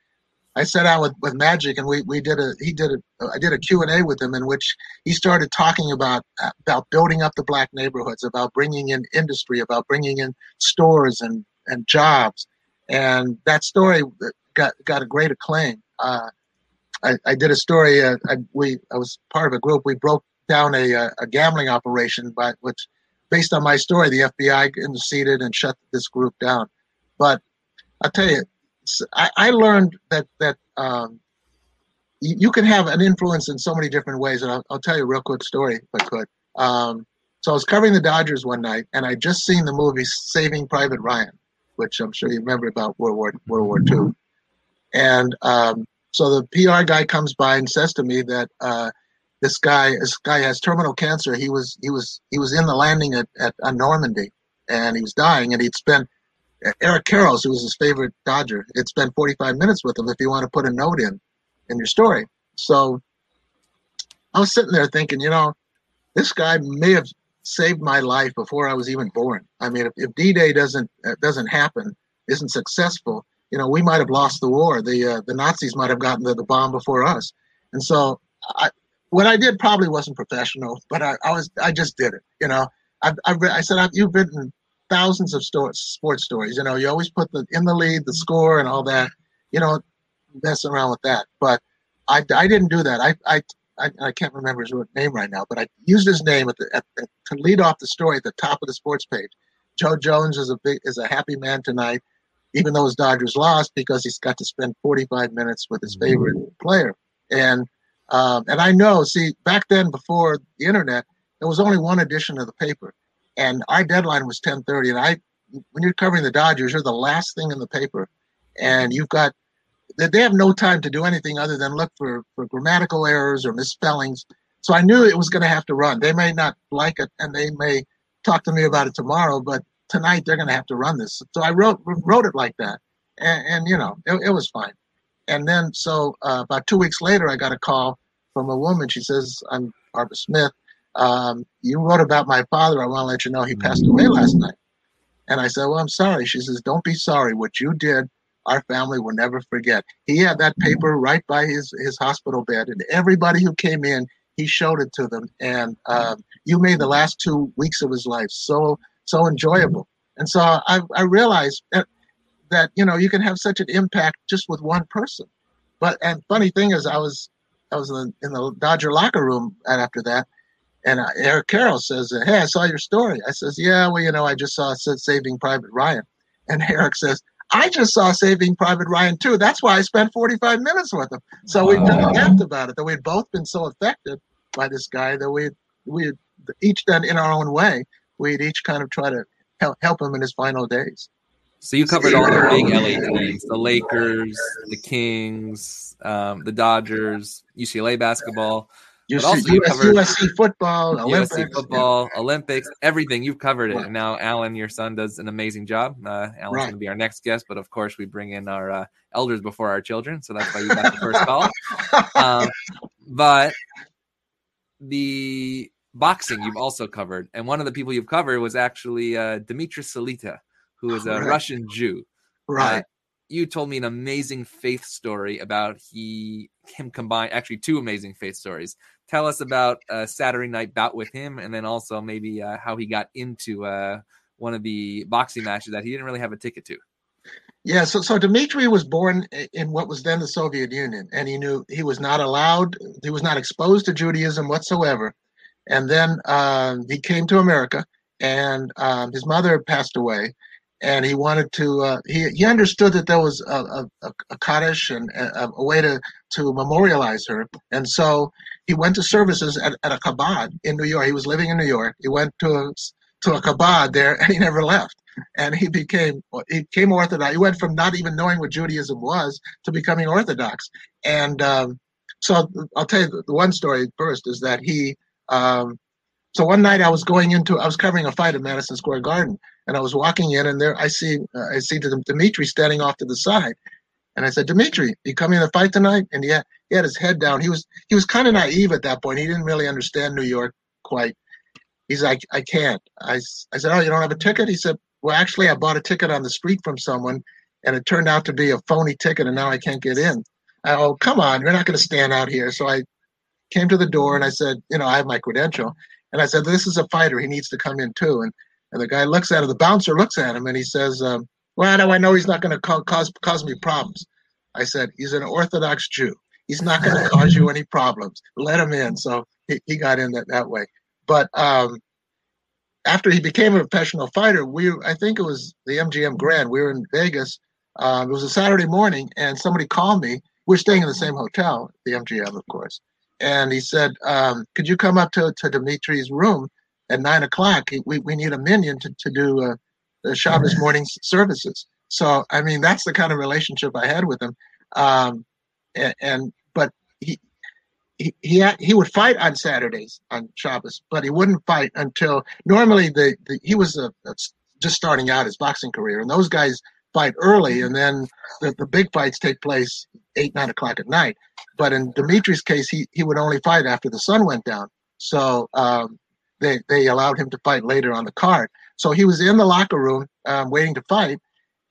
I sat down with, with Magic and we, we did a he did a I did a Q&A with him in which he started talking about about building up the black neighborhoods, about bringing in industry, about bringing in stores and and jobs. And that story got got a great acclaim. Uh, I, I did a story. Uh, I, we I was part of a group. We broke down a a gambling operation, but which based on my story, the FBI interceded and shut this group down. But I'll tell you, I, I learned that that um, you, you, can have an influence in so many different ways, and I'll, I'll tell you a real quick story if I could. Um, so I was covering the Dodgers one night, and I just seen the movie Saving Private Ryan, which I'm sure you remember about World War World War II. And um, so the PR guy comes by and says to me that uh, this guy this guy has terminal cancer. He was he was he was in the landing at, at Normandy, and he was dying, and he'd spent Eric Karros, who was his favorite Dodger, had spent 45 minutes with him if you want to put a note in in your story. So I was sitting there thinking, you know, this guy may have saved my life before I was even born. I mean, if, if D-Day doesn't uh, doesn't happen, isn't successful, you know, we might have lost the war. The uh, the Nazis might have gotten the, the bomb before us. And so, I, what I did probably wasn't professional, but I, I was I just did it. You know, I I, I said you've written thousands of stories, sports stories. You know, you always put the in the lead, the score, and all that. You know, messing around with that. But I, I didn't do that. I, I I, I can't remember his name right now, but I used his name at the, at the, to lead off the story at the top of the sports page. Joe Jones is a big is a happy man tonight, even though his Dodgers lost because he's got to spend 45 minutes with his favorite player. And um, and I know, see, back then before the internet, there was only one edition of the paper, and our deadline was 10:30. And I, when you're covering the Dodgers, you're the last thing in the paper, and you've got they have no time to do anything other than look for for grammatical errors or misspellings. So I knew it was going to have to run. They may not like it, and they may talk to me about it tomorrow, but tonight they're going to have to run this. So I wrote wrote it like that, and, and you know it, it, was fine. And then so uh, about two weeks later, I got a call from a woman. She says, "I'm Barbara Smith um, you wrote about my father. I want to let you know he passed away last night. And I said, well, I'm sorry. She says, don't be sorry. What you did, our family will never forget. He had that paper right by his, his hospital bed, and everybody who came in, he showed it to them. And um, you made the last two weeks of his life so, so enjoyable. And so I, I realized that, that, you know, you can have such an impact just with one person. But, and funny thing is, I was, I was in, in the Dodger locker room after that, and uh, Eric Karros says, "Hey, I saw your story." I says, "Yeah, well, you know, I just saw Saving Private Ryan," and Eric says, "I just saw Saving Private Ryan too. That's why I spent 45 minutes with him." So we laughed about it that we'd both been so affected by this guy that we we each done in our own way. We'd each kind of try to help help him in his final days. So you covered all the big LA teams: the Lakers, the Kings, um, the Dodgers, UCLA basketball. USC, also US, covered USC football, Olympics, USC football, yeah. Olympics, everything. You've covered it. And now Alan, your son, does an amazing job. Uh, Alan's right. going to be our next guest, but of course we bring in our uh, elders before our children, so that's why you got the first call. Um, but the boxing you've also covered, and one of the people you've covered was actually uh, Dmitry Salita, who is a Right. Russian Jew. Right. Uh, you told me an amazing faith story about he him combined actually two amazing faith stories. Tell us about a Saturday night bout with him, and then also maybe uh, how he got into uh, one of the boxing matches that he didn't really have a ticket to. Yeah, so so Dmitry was born in what was then the Soviet Union, and he knew he was not allowed, he was not exposed to Judaism whatsoever. And then um, he came to America, and um, his mother passed away, and he wanted to. Uh, he he understood that there was a a, a, Kaddish and a, a way to to memorialize her, and so he went to services at, at a Chabad in New York. He was living in New York. He went to a, to a Chabad there, and he never left and he became he became Orthodox. He went from not even knowing what Judaism was to becoming Orthodox. And um, so I'll tell you the one story first is that he. Um, so one night I was going into I was covering a fight at Madison Square Garden, and I was walking in, and there I see uh, I see Dimitri standing off to the side, and I said, Dimitri, you coming to the fight tonight? And he had, he had his head down. He was he was kind of naive at that point. He didn't really understand New York quite. He's like, I can't. I, I said, Oh, you don't have a ticket? He said, Well, actually, I bought a ticket on the street from someone, and it turned out to be a phony ticket, and now I can't get in. I, oh, come on, you're not going to stand out here. So I came to the door and I said, You know, I have my credential. And I said, This is a fighter. He needs to come in too. And, and the guy looks at him, the bouncer looks at him, and he says, um, Well, how do I know he's not going to co- cause, cause me problems? I said, He's an Orthodox Jew. He's not going to cause you any problems. Let him in. So he, he got in that, that way. But um, after he became a professional fighter, we I think it was the MGM Grand. We were in Vegas. Um, it was a Saturday morning, and somebody called me. We're staying in the same hotel, the MGM, of course. And he said, um, "Could you come up to, to Dimitri's room at nine o'clock? We, we need a minyan to to do uh, the Shabbos morning services." So I mean, that's the kind of relationship I had with him. Um, and, and but he he he, had, he would fight on Saturdays on Shabbos, but he wouldn't fight until normally the, the he was a, a- just starting out his boxing career, and those guys fight early, and then the, the big fights take place eight nine o'clock at night. But in Dimitri's case, he he would only fight after the sun went down, so um, they they allowed him to fight later on the card. So he was in the locker room um, waiting to fight,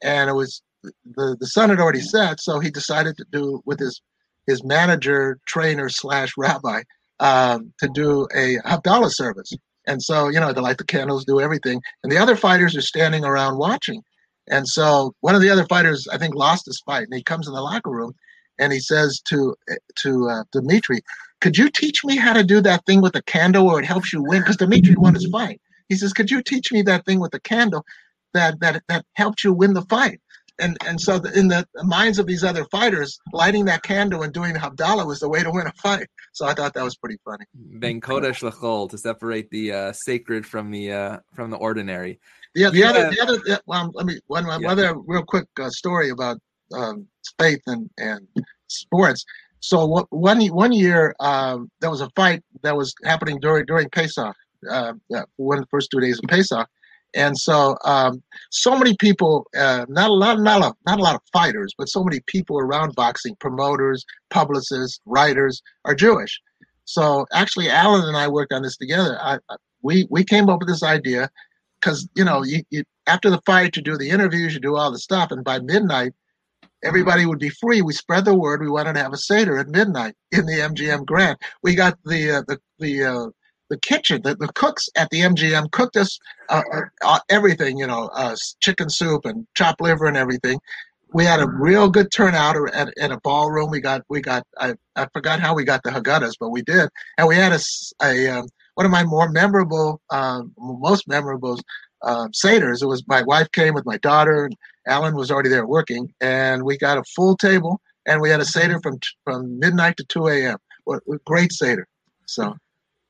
and it was the the sun had already set, so he decided to do with his his manager, trainer slash rabbi um, to do a Havdalah service. And so, you know, they light the candles, do everything. And the other fighters are standing around watching. And so one of the other fighters, I think, lost his fight. And he comes in the locker room and he says to to uh, Dimitri, could you teach me how to do that thing with a candle where it helps you win? Because Dimitri won his fight. He says, could you teach me that thing with the candle that that that helped you win the fight? and and so the, in the minds of these other fighters, lighting that candle and doing the Havdalah was the way to win a fight. So I thought that was pretty funny. Ben Kodesh Lechol to separate the uh, sacred from the uh, from the ordinary. The, the Yeah. other, the other, the- well, let me one, one Yeah. other real quick uh, story about um, faith and and sports. So one one year um, there was a fight that was happening during during Pesach, uh, one of the first two days of Pesach, and so um, so many people, uh, not a lot, not a not a lot of fighters, but so many people around boxing, promoters, publicists, writers, are Jewish. So actually, Alan and I worked on this together. I, I, we we came up with this idea because you know you, you after the fight you do the interviews you do all the stuff and by midnight everybody would be free. We spread the word. We wanted to have a seder at midnight in the mgm grand. We got the uh, the the uh, the kitchen the, the cooks at the mgm cooked us uh, uh, uh, everything you know uh, chicken soup and chopped liver and everything. We had a real good turnout at, at a ballroom. We got we got I, I forgot how we got the haggadahs but we did. And we had a um, one of my more memorable, um, most memorable uh, seders. It was my wife came with my daughter, and Alan was already there working, and we got a full table, and we had a seder from from midnight to two a.m. What great seder. So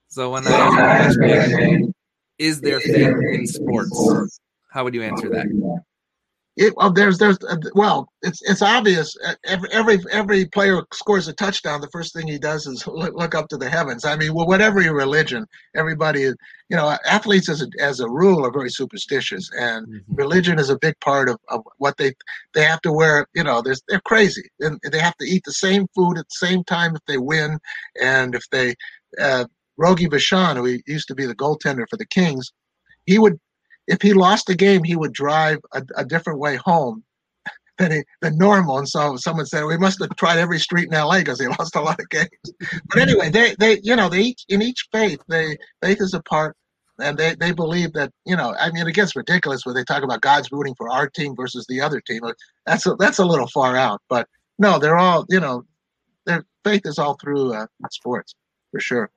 So when I ask you, uh, is there faith in sports? How would you answer that? It, well, there's there's uh, well, it's it's obvious. Uh, Every every every player scores a touchdown. The first thing he does is look, look up to the heavens. I mean, well, whatever your religion, everybody, you know, athletes as a, as a rule are very superstitious, and religion is a big part of, of what they they have to wear you know there's they're crazy and they have to eat the same food at the same time if they win and if they uh, Rogie Vachon, who used to be the goaltender for the Kings, he would, if he lost a game, he would drive a, a different way home than, he, than normal. And so someone said, we must have tried every street in LA because he lost a lot of games. But anyway, they, they, you know, they each, in each faith, they, faith is a part and they, they believe that, you know, I mean, it gets ridiculous when they talk about God's rooting for our team versus the other team. That's a, that's a little far out, but no, they're all, you know, their faith is all through uh, sports for sure.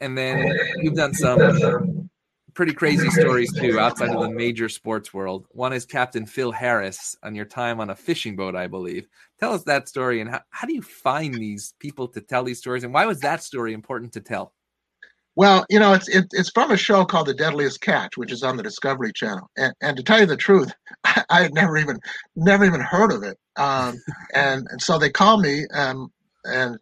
And then you've done some pretty crazy stories too outside of the major sports world. One is Captain Phil Harris on your time on a fishing boat, I believe. Tell us that story and how, how do you find these people to tell these stories and why was that story important to tell? Well, you know, it's it, it's from a show called The Deadliest Catch, which is on the Discovery Channel. And, and to tell you the truth, I, I had never even never even heard of it. Um, and, and so they called me um, and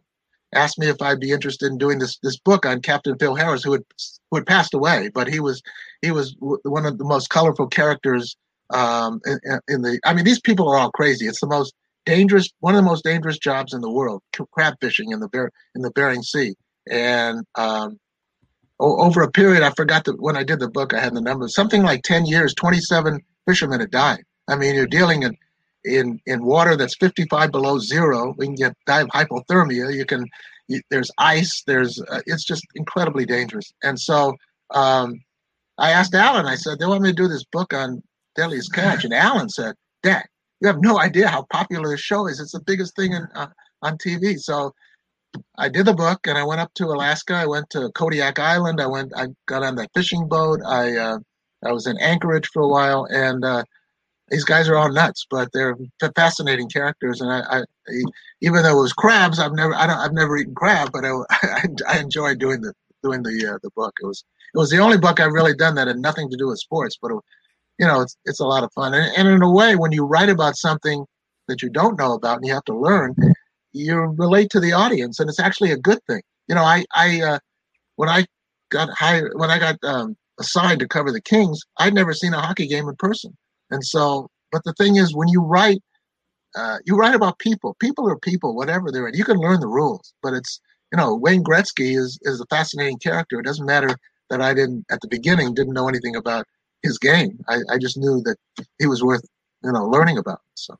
asked me if I'd be interested in doing this this book on Captain Phil Harris, who had who had passed away, but he was he was one of the most colorful characters um, in, in, the. I mean, these people are all crazy. It's the most dangerous, one of the most dangerous jobs in the world, crab fishing in the in the Bering Sea, and um, over a period, I forgot that when I did the book, I had the numbers. Something like ten years, twenty-seven fishermen had died. I mean, you're dealing in in in water that's 55 below zero. We can get dive hypothermia. You can you, there's ice. There's uh, it's just incredibly dangerous. And so um, I asked Alan. I said they want me to do this book on Deadliest Catch, and Alan said, "Dad, you have no idea how popular this show is. It's the biggest thing in, uh, on TV." So I did the book, and I went up to Alaska. I went to Kodiak Island. I went. I got on that fishing boat. I uh, I was in Anchorage for a while, and uh, these guys are all nuts, but they're fascinating characters. And I, I even though it was crabs, I've never, I don't, I've never eaten crab, but I, I, I enjoyed doing the doing the uh, the book. It was it was the only book I've really done that had nothing to do with sports, but it, you know, it's it's a lot of fun. And, and in a way, when you write about something that you don't know about and you have to learn, you relate to the audience, and it's actually a good thing. You know, I I uh, when I got hired when I got um, assigned to cover the Kings, I'd never seen a hockey game in person. And so, but the thing is, when you write, uh, you write about people. People are people, whatever they're in. You can learn the rules, but it's you know Wayne Gretzky is is a fascinating character. It doesn't matter that I didn't at the beginning didn't know anything about his game. I, I just knew that he was worth you know learning about. So.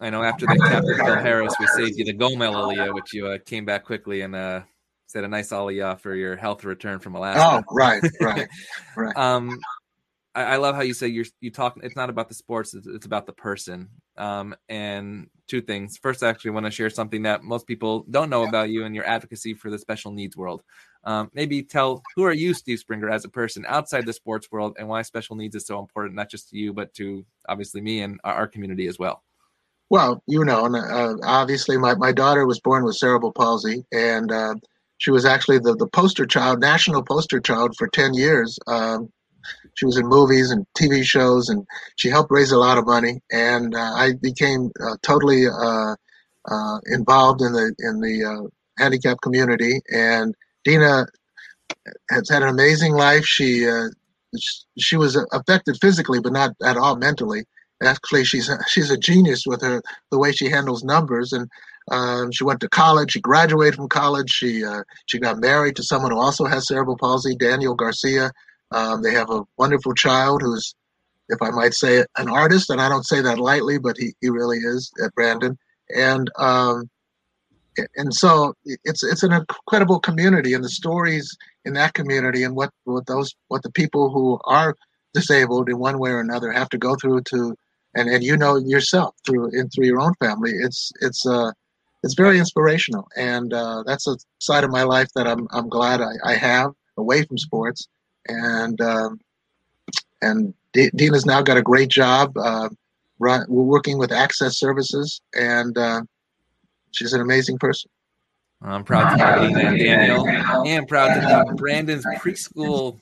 I know after the captain Phil Harris, we saved you the Gomel Aliyah, which you uh, came back quickly and uh, said a nice Aliyah for your health return from Alaska. Oh, right, right, right. um, I, I, love how you say you're you talk. It's not about the sports; it's, it's about the person. Um, and two things. First, I actually want to share something that most people don't know about you and your advocacy for the special needs world. Um, maybe tell who are you, Steve Springer, as a person outside the sports world, and why special needs is so important, not just to you, but to obviously me and our, community as well. Well, you know, uh, obviously, my, my daughter was born with cerebral palsy, and uh, she was actually the, the poster child, national poster child for 10 years. Um, she was in movies and TV shows, and she helped raise a lot of money. And uh, I became uh, totally uh, uh involved in the in the uh, handicap community. And Dina has had an amazing life. She uh, she was affected physically, but not at all mentally. Actually, she's a, she's a genius with her the way she handles numbers and. Um, she went to college. She graduated from college. She she got married to someone who also has cerebral palsy, Daniel Garcia, um, they have a wonderful child who's, if I might say, an artist, and I don't say that lightly, but he, he really is at Brandon. And um, and so it's it's an incredible community, and the stories in that community, and what what those what the people who are disabled in one way or another have to go through to, and and you know yourself through in through your own family, it's it's uh it's very inspirational, and uh, that's a side of my life that I'm I'm glad I, I have away from sports and um, and D- Dina's now got a great job. Uh, run, we're working with Access Services, and uh, she's an amazing person. I'm proud to be Dina Daniel, and proud to be Brandon's preschool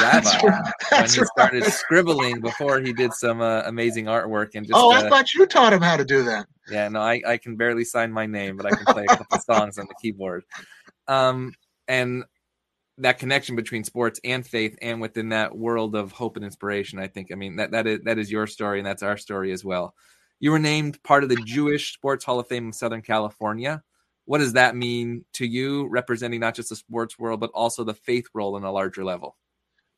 rabbi when he started right. scribbling before he did some uh, amazing artwork. And just, oh, I uh, thought you taught him how to do that. Yeah, no, I, I can barely sign my name, but I can play a couple songs on the keyboard. Um, and that connection between sports and faith and within that world of hope and inspiration i think i mean that that is that is your story and that's our story as well you were named part of the jewish sports hall of fame of southern california what does that mean to you, representing not just the sports world but also the faith world on a larger level?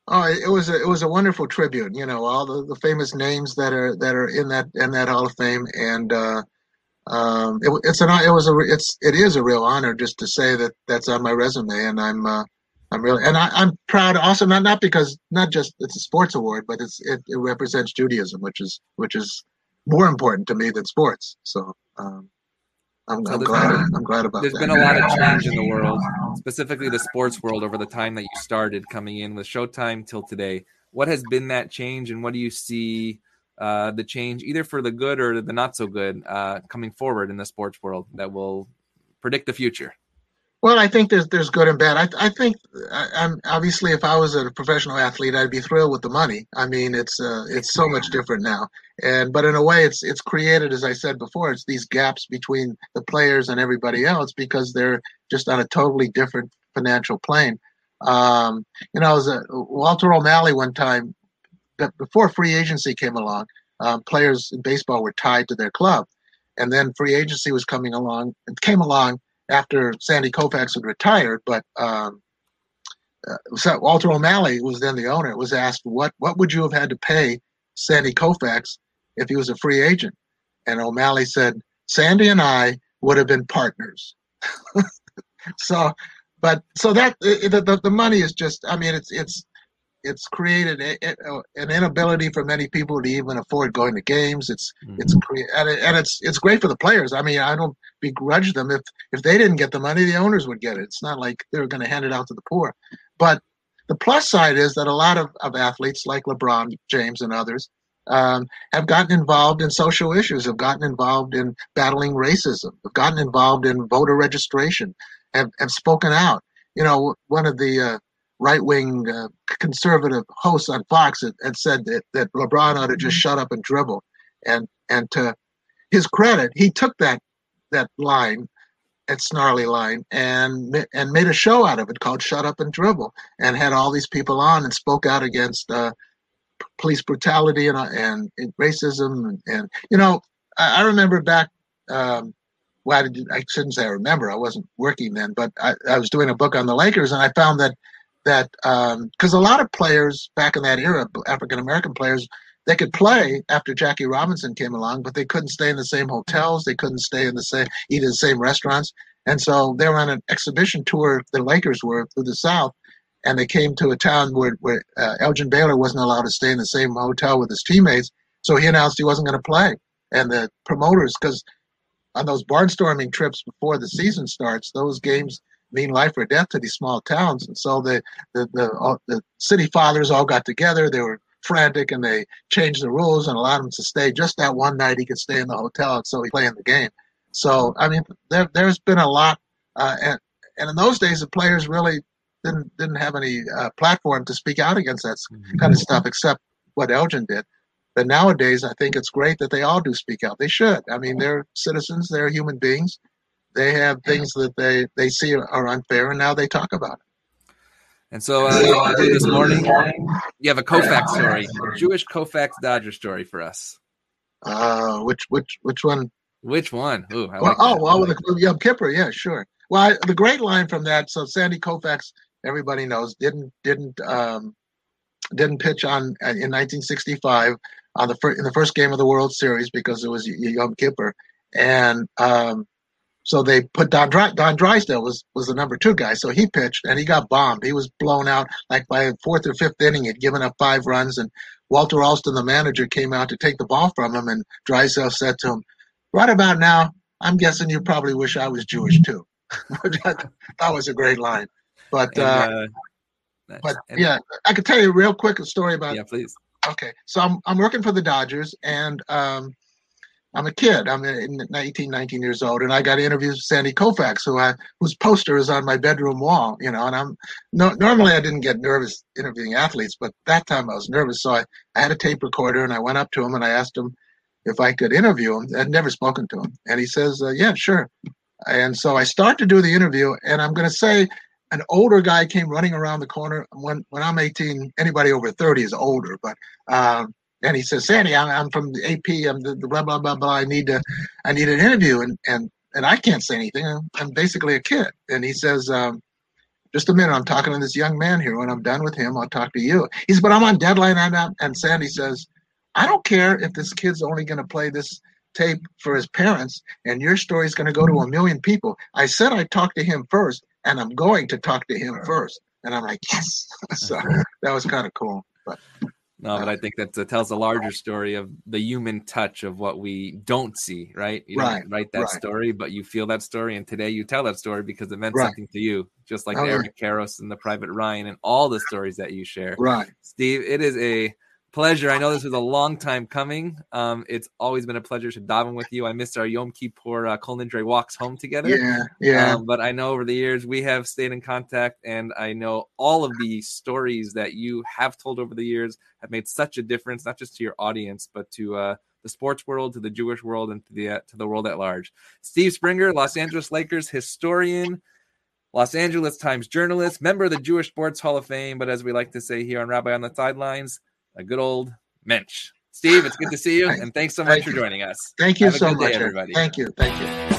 Oh, it was a, it was a wonderful tribute. You know, all the, the famous names that are that are in that in that Hall of Fame, and uh, um, it, it's an it was a it's it is a real honor just to say that that's on my resume, and I'm uh, I'm really and I, am proud also not not because not just it's a sports award, but it's it, it represents Judaism, which is which is more important to me than sports. So um, I'm, I'm glad. I'm glad about there's that. been a lot of change in the world, specifically the sports world, over the time that you started coming in with Showtime till today. What has been that change, and what do you see uh, the change, either for the good or the not so good, uh, coming forward in the sports world that will predict the future? Well, I think there's there's good and bad. I I think I, am obviously if I was a professional athlete, I'd be thrilled with the money. I mean, it's uh, it's so much different now, and but in a way, it's it's created, as I said before, it's these gaps between the players and everybody else because they're just on a totally different financial plane. Um, you know, as a, Walter O'Malley one time, before free agency came along, um, players in baseball were tied to their club, and then free agency was coming along. It came along after Sandy Koufax had retired, but um, uh, Walter O'Malley was then the owner. Was asked what what would you have had to pay Sandy Koufax if he was a free agent, and O'Malley said Sandy and I would have been partners. so, but so that the, the the money is just I mean it's it's it's created a, a, an inability for many people to even afford going to games. It's mm-hmm. it's and, it, and it's it's great for the players. I mean, I don't begrudge them if if they didn't get the money, the owners would get it. It's not like they're going to hand it out to the poor. But the plus side is that a lot of, of athletes like LeBron James and others um, have gotten involved in social issues, have gotten involved in battling racism, have gotten involved in voter registration, have, have spoken out. You know, one of the uh, right wing uh, conservative hosts on Fox had, had said that, that LeBron ought to just shut up and dribble. And and to his credit, he took that that line, that snarly line, and and made a show out of it called "Shut Up and Dribble," and had all these people on and spoke out against uh, police brutality and and, and racism and, and, you know I, I remember back. Um, well, I, did, I, shouldn't say I remember. I wasn't working then, but I, I was doing a book on the Lakers, and I found that that because um, a lot of players back in that era, African American players, they could play after Jackie Robinson came along, but they couldn't stay in the same hotels. They couldn't stay in the same eat in the same restaurants, and so they were on an exhibition tour. The Lakers were through the South, and they came to a town where where uh, Elgin Baylor wasn't allowed to stay in the same hotel with his teammates, so he announced he wasn't going to play. And the promoters, because on those barnstorming trips before the season starts, those games mean life or death to these small towns. And so the the the, all, the city fathers all got together. They were frantic and they changed the rules and allowed him to stay just that one night. He could stay in the hotel, and so he play in the game. So I mean, there there's been a lot, uh, and and in those days the players really didn't didn't have any uh, platform to speak out against that mm-hmm. kind of stuff, except what Elgin did. But nowadays, I think it's great that they all do speak out. They should. I mean, they're citizens, they're human beings, they have things that they they see are unfair, and now they talk about it. And so uh, this morning, you have a Koufax story, a Jewish Koufax Dodger story for us. Uh, which which which one? Which one? Ooh, well, like oh, well, like the Yom Kippur, yeah, sure. Well, I, the great line from that. So Sandy Koufax, everybody knows, didn't didn't um, didn't pitch on uh, in 1965 on the fir- in the first game of the World Series because it was Yom Kippur, and um, so they put Don Dry, Don Drysdale was was the number two guy. So he pitched and he got bombed. He was blown out like by fourth or fifth inning. He'd given up five runs, and Walter Alston, the manager, came out to take the ball from him. And Drysdale said to him, "Right about now, I'm guessing you probably wish I was Jewish too." that, was a great line. But and, uh, uh, but and, yeah, I could tell you real quick a story about. Yeah, please. Okay, so I'm I'm working for the Dodgers, and um, I'm a kid. I'm 18, 19 years old, and I got interviews with Sandy Koufax, who I whose poster is on my bedroom wall. You know, and I'm no, normally I didn't get nervous interviewing athletes, but that time I was nervous, so I, I had a tape recorder and I went up to him and I asked him if I could interview him. I'd never spoken to him, and he says, uh, "Yeah, sure." And so I start to do the interview, and I'm going to say an older guy came running around the corner. When when I'm 18, anybody over 30 is older, but um, and he says, Sandy, I'm, I'm from the AP. I'm the, the, blah blah blah blah. I need to, I need an interview. And and and I can't say anything. I'm, I'm basically a kid. And he says, um, just a minute, I'm talking to this young man here. When I'm done with him, I'll talk to you. He says, but I'm on deadline. And, I'm, and Sandy says, I don't care if this kid's only going to play this tape for his parents and your story is going to go to a million people. I said I talked to him first, and I'm going to talk to him first. And I'm like, yes. so that was kind of cool. But no, but I think that uh, tells a larger story of the human touch of what we don't see, right? You right, don't write that right. story, but you feel that story, and today you tell that story because it meant Right. something to you, just like Oh. Eric Karros and the Private Ryan and all the stories that you share. right. Steve, it is a pleasure. I know this was a long time coming. Um, it's always been a pleasure to daven with you. I missed our Yom Kippur uh, Kol Nidre walks home together. Yeah, yeah. Um, but I know over the years we have stayed in contact, and I know all of the stories that you have told over the years have made such a difference, not just to your audience, but to uh, the sports world, to the Jewish world, and to the uh, to the world at large. Steve Springer, Los Angeles Lakers historian. Los Angeles Times journalist, member of the Jewish Sports Hall of Fame, but as we like to say here on Rabbi on the Sidelines, a good old mensch. Steve, it's good to see you, and thanks so much Thank for joining us. Thank you Have a so good day, much, everybody. Thank you. Thank you.